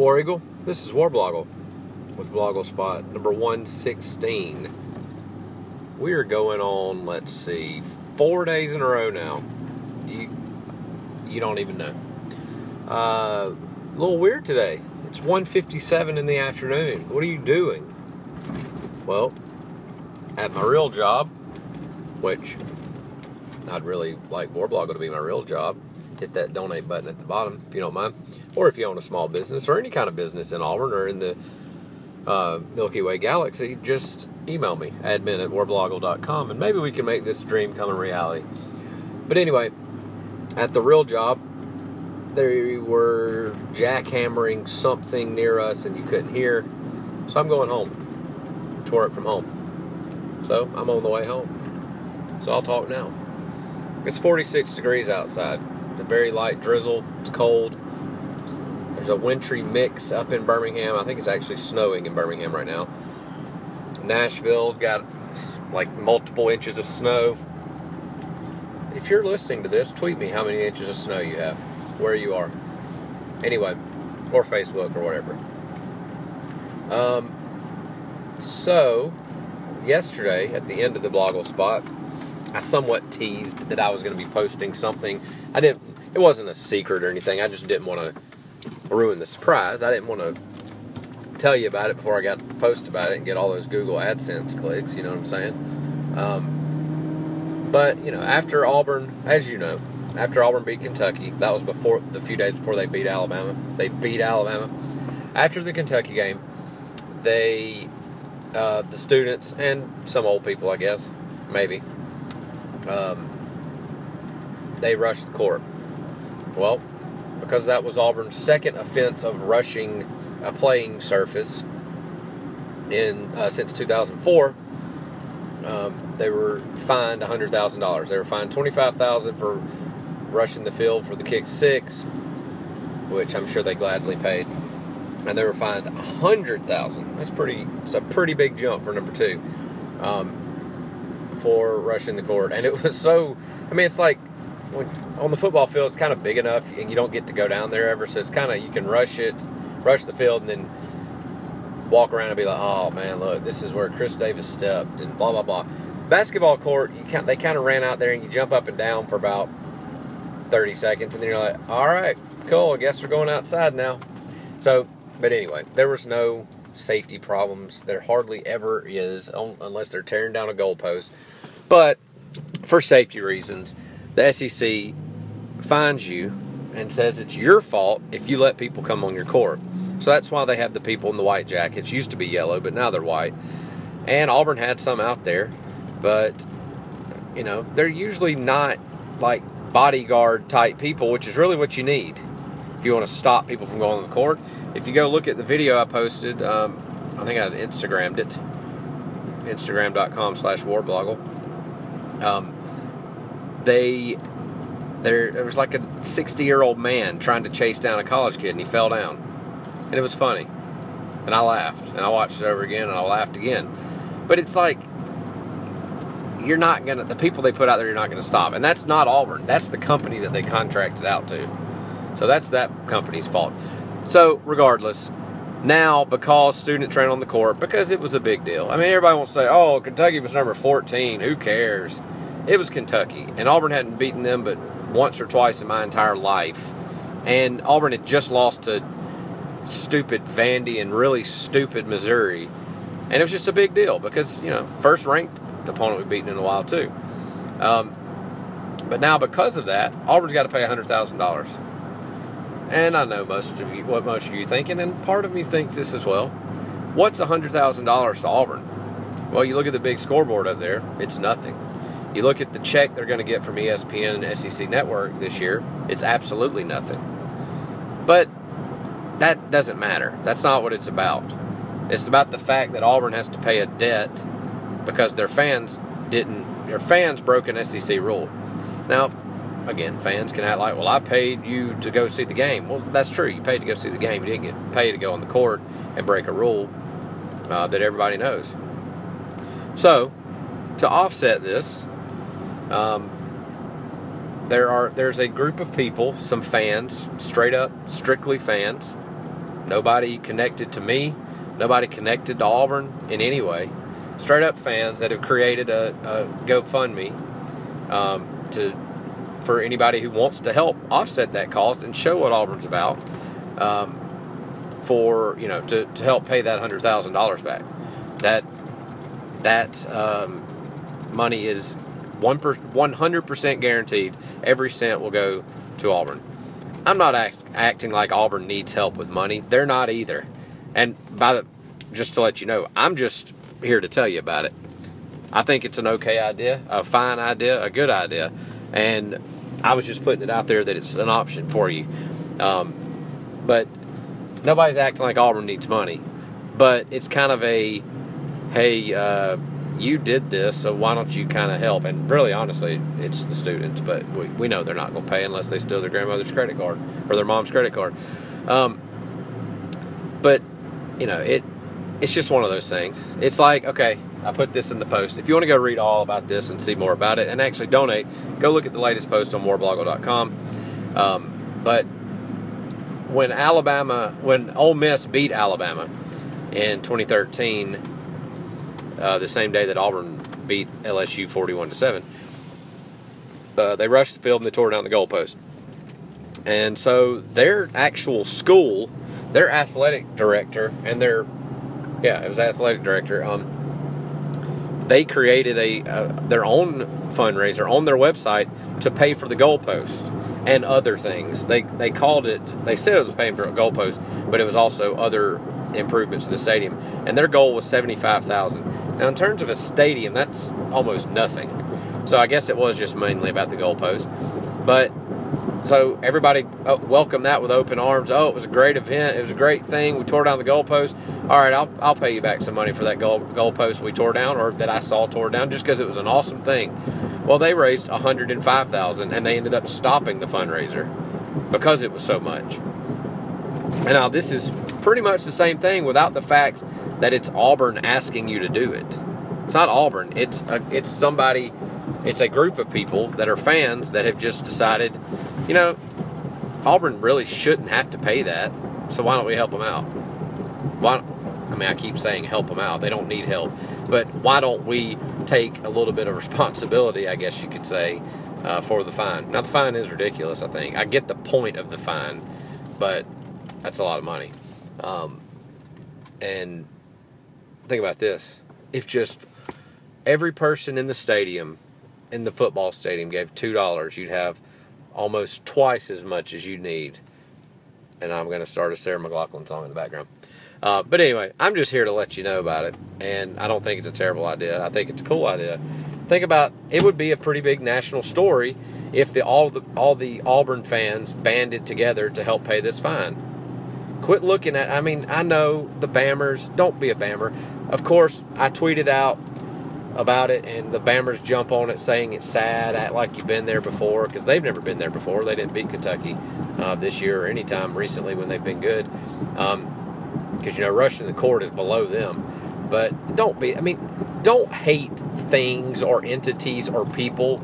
War Eagle? This is Warblogle with Blogle Spot number 116. We are going on, let's see, four days in a row now. You, you don't even know. Uh, a little weird today. It's 1.57 in the afternoon. What are you doing? Well, at my real job, which I'd really like Warblogle to be my real job, hit that donate button at the bottom if you don't mind. Or if you own a small business or any kind of business in Auburn or in the uh, Milky Way galaxy, just email me, admin at warblogle.com, and maybe we can make this dream come a reality. But anyway, at the real job, they were jackhammering something near us and you couldn't hear. So I'm going home to it from home. So I'm on the way home. So I'll talk now. It's 46 degrees outside. A very light drizzle. It's cold. There's a wintry mix up in Birmingham. I think it's actually snowing in Birmingham right now. Nashville's got like multiple inches of snow. If you're listening to this, tweet me how many inches of snow you have, where you are. Anyway, or Facebook or whatever. Um, so, yesterday at the end of the Blogle spot, I somewhat teased that I was going to be posting something. I didn't. It wasn't a secret or anything. I just didn't want to ruin the surprise. I didn't want to tell you about it before I got to post about it and get all those Google AdSense clicks. You know what I'm saying? Um, but you know, after Auburn, as you know, after Auburn beat Kentucky, that was before the few days before they beat Alabama. They beat Alabama. After the Kentucky game, they, uh, the students and some old people, I guess, maybe, um, they rushed the court. Well, because that was Auburn's second offense of rushing a playing surface in uh, since 2004, um, they were fined $100,000. They were fined 25,000 for rushing the field for the kick six, which I'm sure they gladly paid, and they were fined 100,000. That's pretty. It's a pretty big jump for number two. Um, for rushing the court, and it was so. I mean, it's like when, on the football field, it's kind of big enough, and you don't get to go down there ever. So it's kind of you can rush it, rush the field, and then walk around and be like, "Oh man, look, this is where Chris Davis stepped," and blah blah blah. Basketball court, you can they kind of ran out there, and you jump up and down for about thirty seconds, and then you're like, "All right, cool. I guess we're going outside now." So, but anyway, there was no safety problems. There hardly ever is, unless they're tearing down a goalpost. But for safety reasons, the SEC finds you and says it's your fault if you let people come on your court. So that's why they have the people in the white jackets. Used to be yellow, but now they're white. And Auburn had some out there, but you know they're usually not like bodyguard type people, which is really what you need if you want to stop people from going on the court. If you go look at the video I posted, um, I think I Instagrammed it, instagram.com slash warblogle. Um, they, there, there was like a 60 year old man trying to chase down a college kid and he fell down. And it was funny. And I laughed. And I watched it over again and I laughed again. But it's like, you're not going to, the people they put out there, you're not going to stop. And that's not Auburn. That's the company that they contracted out to. So that's that company's fault. So, regardless, now because student trained on the court, because it was a big deal. I mean, everybody wants to say, oh, Kentucky was number 14. Who cares? It was Kentucky. And Auburn hadn't beaten them but once or twice in my entire life. And Auburn had just lost to stupid Vandy and really stupid Missouri. And it was just a big deal because, you know, first ranked opponent we've beaten in a while, too. Um, but now, because of that, Auburn's got to pay $100,000. And I know most of you what most of you thinking, and part of me thinks this as well. What's hundred thousand dollars to Auburn? Well, you look at the big scoreboard up there; it's nothing. You look at the check they're going to get from ESPN and SEC Network this year; it's absolutely nothing. But that doesn't matter. That's not what it's about. It's about the fact that Auburn has to pay a debt because their fans didn't. Their fans broke an SEC rule. Now, again, fans can act like, well, I paid you to go see the game. Well, that's true. You paid to go see the game. You didn't get paid to go on the court and break a rule uh, that everybody knows. So, to offset this, um, there are there's a group of people, some fans, straight up, strictly fans, Nobody connected to me. Nobody connected to Auburn in any way. Straight up fans that have created a, a GoFundMe um, to for anybody who wants to help offset that cost and show what Auburn's about. Um, for you know to, to help pay that hundred thousand dollars back. That that um, money is one one hundred percent guaranteed. Every cent will go to Auburn. I'm not act, acting like Auburn needs help with money. They're not either. And by the just to let you know, I'm just here to tell you about it. I think it's an okay idea, a fine idea, a good idea, and I was just putting it out there that it's an option for you. Um, but nobody's acting like Auburn needs money, but it's kind of a hey, uh, you did this, so why don't you kind of help? And really, honestly, it's the students, but we, we know they're not going to pay unless they steal their grandmother's credit card or their mom's credit card. Um, but you know, it it's just one of those things. It's like okay, I put this in the post. If you want to go read all about this and see more about it and actually donate, go look at the latest post on warblogle.com. Um, but when Alabama, when Ole Miss beat Alabama in 2013, uh, the same day that Auburn beat LSU 41 to seven, uh, they rushed the field and they tore down the goalpost. And so their actual school, their athletic director, and their yeah, it was athletic director. Um, they created a uh, their own fundraiser on their website to pay for the goalpost and other things. They they called it. They said it was paying for a goalpost, but it was also other improvements to the stadium. And their goal was seventy five thousand. Now, in terms of a stadium, that's almost nothing. So I guess it was just mainly about the goalpost. But so everybody uh, welcomed that with open arms. Oh, it was a great event. It was a great thing. We tore down the goalpost. All right, I'll, I'll pay you back some money for that goal goalpost we tore down or that I saw tore down just because it was an awesome thing. Well, they raised 105,000 and they ended up stopping the fundraiser because it was so much. And now this is pretty much the same thing without the fact that it's Auburn asking you to do it. It's not Auburn. It's a, it's somebody. It's a group of people that are fans that have just decided, you know, Auburn really shouldn't have to pay that. So why don't we help them out? Why? I mean, I keep saying help them out. They don't need help, but why don't we take a little bit of responsibility? I guess you could say uh, for the fine. Now the fine is ridiculous. I think I get the point of the fine, but that's a lot of money. Um, and think about this: if just every person in the stadium, in the football stadium, gave two dollars, you'd have almost twice as much as you need. And I'm going to start a Sarah McLachlan song in the background. Uh, but anyway, I'm just here to let you know about it, and I don't think it's a terrible idea. I think it's a cool idea. Think about it would be a pretty big national story if the all the all the Auburn fans banded together to help pay this fine. Quit looking at. I mean, I know the Bammers. Don't be a Bammer. Of course, I tweeted out about it, and the Bammers jump on it saying it's sad, act like you've been there before, because they've never been there before. They didn't beat Kentucky uh, this year or any time recently when they've been good. Um, because you know rushing the court is below them. But don't be. I mean, don't hate things or entities or people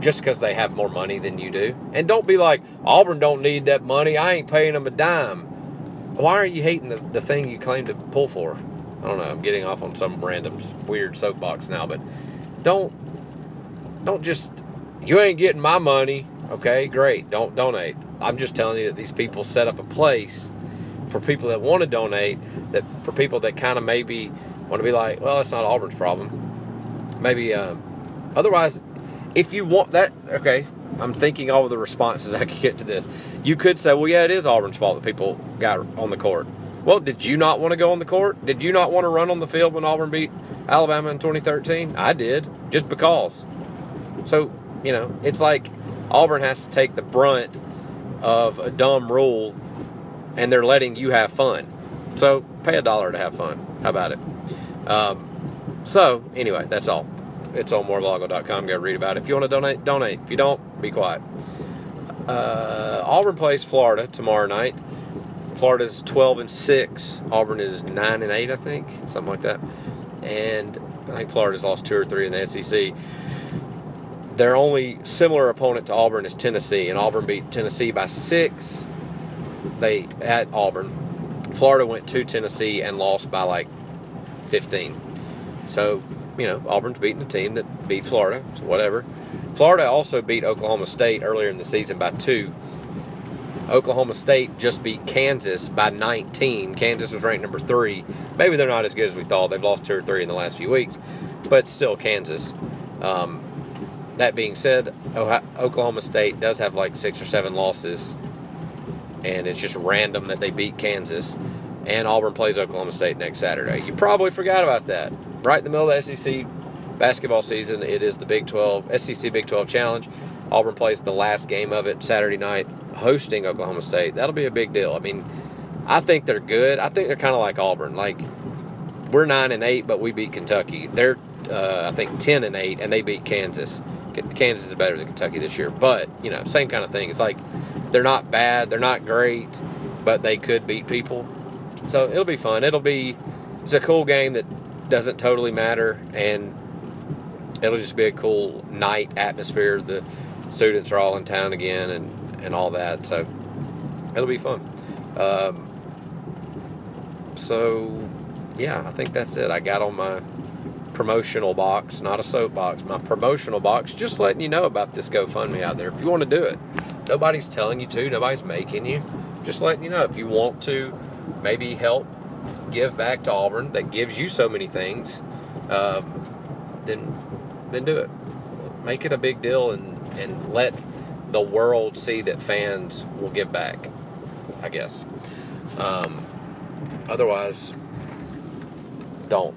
just because they have more money than you do. And don't be like Auburn don't need that money. I ain't paying them a dime. Why are you hating the, the thing you claim to pull for? I don't know. I'm getting off on some random weird soapbox now, but don't don't just you ain't getting my money. Okay, great. Don't donate. I'm just telling you that these people set up a place for people that want to donate, that for people that kind of maybe want to be like, well, that's not Auburn's problem. Maybe, uh, otherwise, if you want that, okay, I'm thinking all of the responses I could get to this. You could say, well, yeah, it is Auburn's fault that people got on the court. Well, did you not want to go on the court? Did you not want to run on the field when Auburn beat Alabama in 2013? I did, just because. So, you know, it's like Auburn has to take the brunt of a dumb rule and they're letting you have fun. So pay a dollar to have fun. How about it? Um, so anyway, that's all. It's on warblogle.com. Go read about it. If you want to donate, donate. If you don't, be quiet. Uh, Auburn plays Florida tomorrow night. Florida's 12 and 6. Auburn is 9 and 8, I think, something like that. And I think Florida's lost two or three in the SEC. Their only similar opponent to Auburn is Tennessee, and Auburn beat Tennessee by six they at Auburn, Florida went to Tennessee and lost by like 15. So, you know, Auburn's beating a team that beat Florida, so whatever. Florida also beat Oklahoma State earlier in the season by two. Oklahoma State just beat Kansas by 19. Kansas was ranked number three. Maybe they're not as good as we thought. They've lost two or three in the last few weeks, but still Kansas. Um, that being said, Oklahoma State does have like six or seven losses, and it's just random that they beat Kansas. And Auburn plays Oklahoma State next Saturday. You probably forgot about that. Right in the middle of the SEC basketball season, it is the Big 12 SEC Big 12 Challenge. Auburn plays the last game of it Saturday night, hosting Oklahoma State. That'll be a big deal. I mean, I think they're good. I think they're kind of like Auburn. Like we're nine and eight, but we beat Kentucky. They're uh, I think ten and eight, and they beat Kansas. Kansas is better than Kentucky this year, but you know, same kind of thing. It's like they're not bad, they're not great, but they could beat people. So it'll be fun. It'll be it's a cool game that doesn't totally matter, and it'll just be a cool night atmosphere. The students are all in town again and, and all that. So it'll be fun. Um, so, yeah, I think that's it. I got on my promotional box, not a soapbox, my promotional box, just letting you know about this GoFundMe out there. If you want to do it, nobody's telling you to, nobody's making you. Just letting you know if you want to maybe help give back to Auburn that gives you so many things, um, then then do it. Make it a big deal and and let the world see that fans will give back. I guess. Um, otherwise, don't.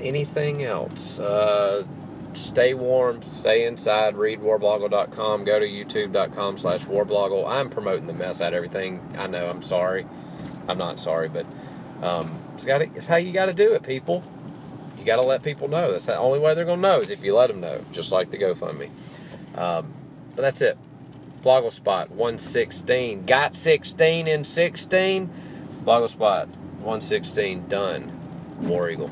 Anything else? Uh, stay warm, stay inside, read warblogle.com, go to youtube.com slash warblogle. I'm promoting the mess out of everything. I know, I'm sorry. I'm not sorry, but um, it's, gotta, it's how you got to do it, people. You got to let people know. That's the only way they're going to know is if you let them know, just like the GoFundMe. Um, but that's it. Blogle Spot 116. Got 16 in 16. Blogle Spot 116 done. War Eagle.